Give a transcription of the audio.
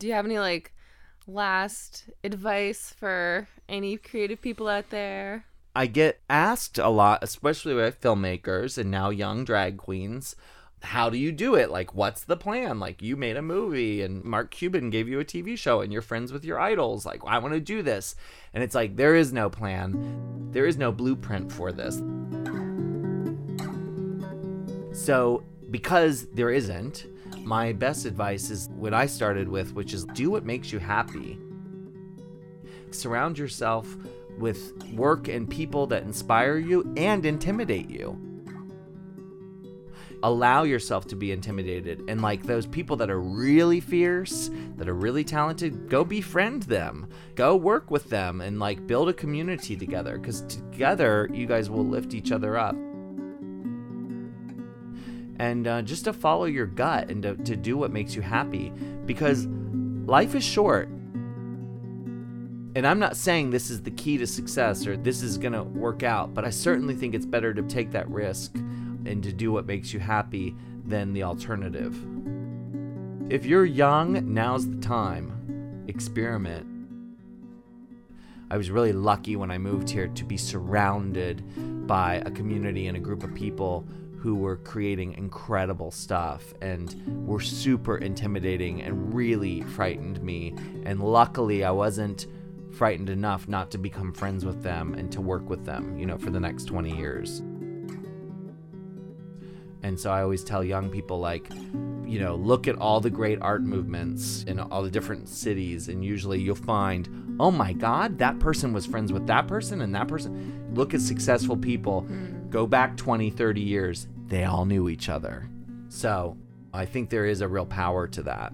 Do you have any like last advice for any creative people out there? I get asked a lot, especially by filmmakers and now young drag queens, how do you do it? Like, what's the plan? Like, you made a movie and Mark Cuban gave you a TV show and you're friends with your idols. Like, I want to do this. And it's like, there is no plan, there is no blueprint for this. So, because there isn't, my best advice is what I started with, which is do what makes you happy. Surround yourself with work and people that inspire you and intimidate you. Allow yourself to be intimidated. And like those people that are really fierce, that are really talented, go befriend them. Go work with them and like build a community together because together you guys will lift each other up and uh, just to follow your gut and to, to do what makes you happy because life is short. And I'm not saying this is the key to success or this is going to work out, but I certainly think it's better to take that risk and to do what makes you happy than the alternative. If you're young, now's the time. Experiment. I was really lucky when I moved here to be surrounded by a community and a group of people who were creating incredible stuff and were super intimidating and really frightened me. And luckily, I wasn't frightened enough not to become friends with them and to work with them, you know, for the next 20 years. And so I always tell young people, like, you know, look at all the great art movements in all the different cities, and usually you'll find, oh my God, that person was friends with that person and that person. Look at successful people. Mm Go back 20, 30 years, they all knew each other. So I think there is a real power to that.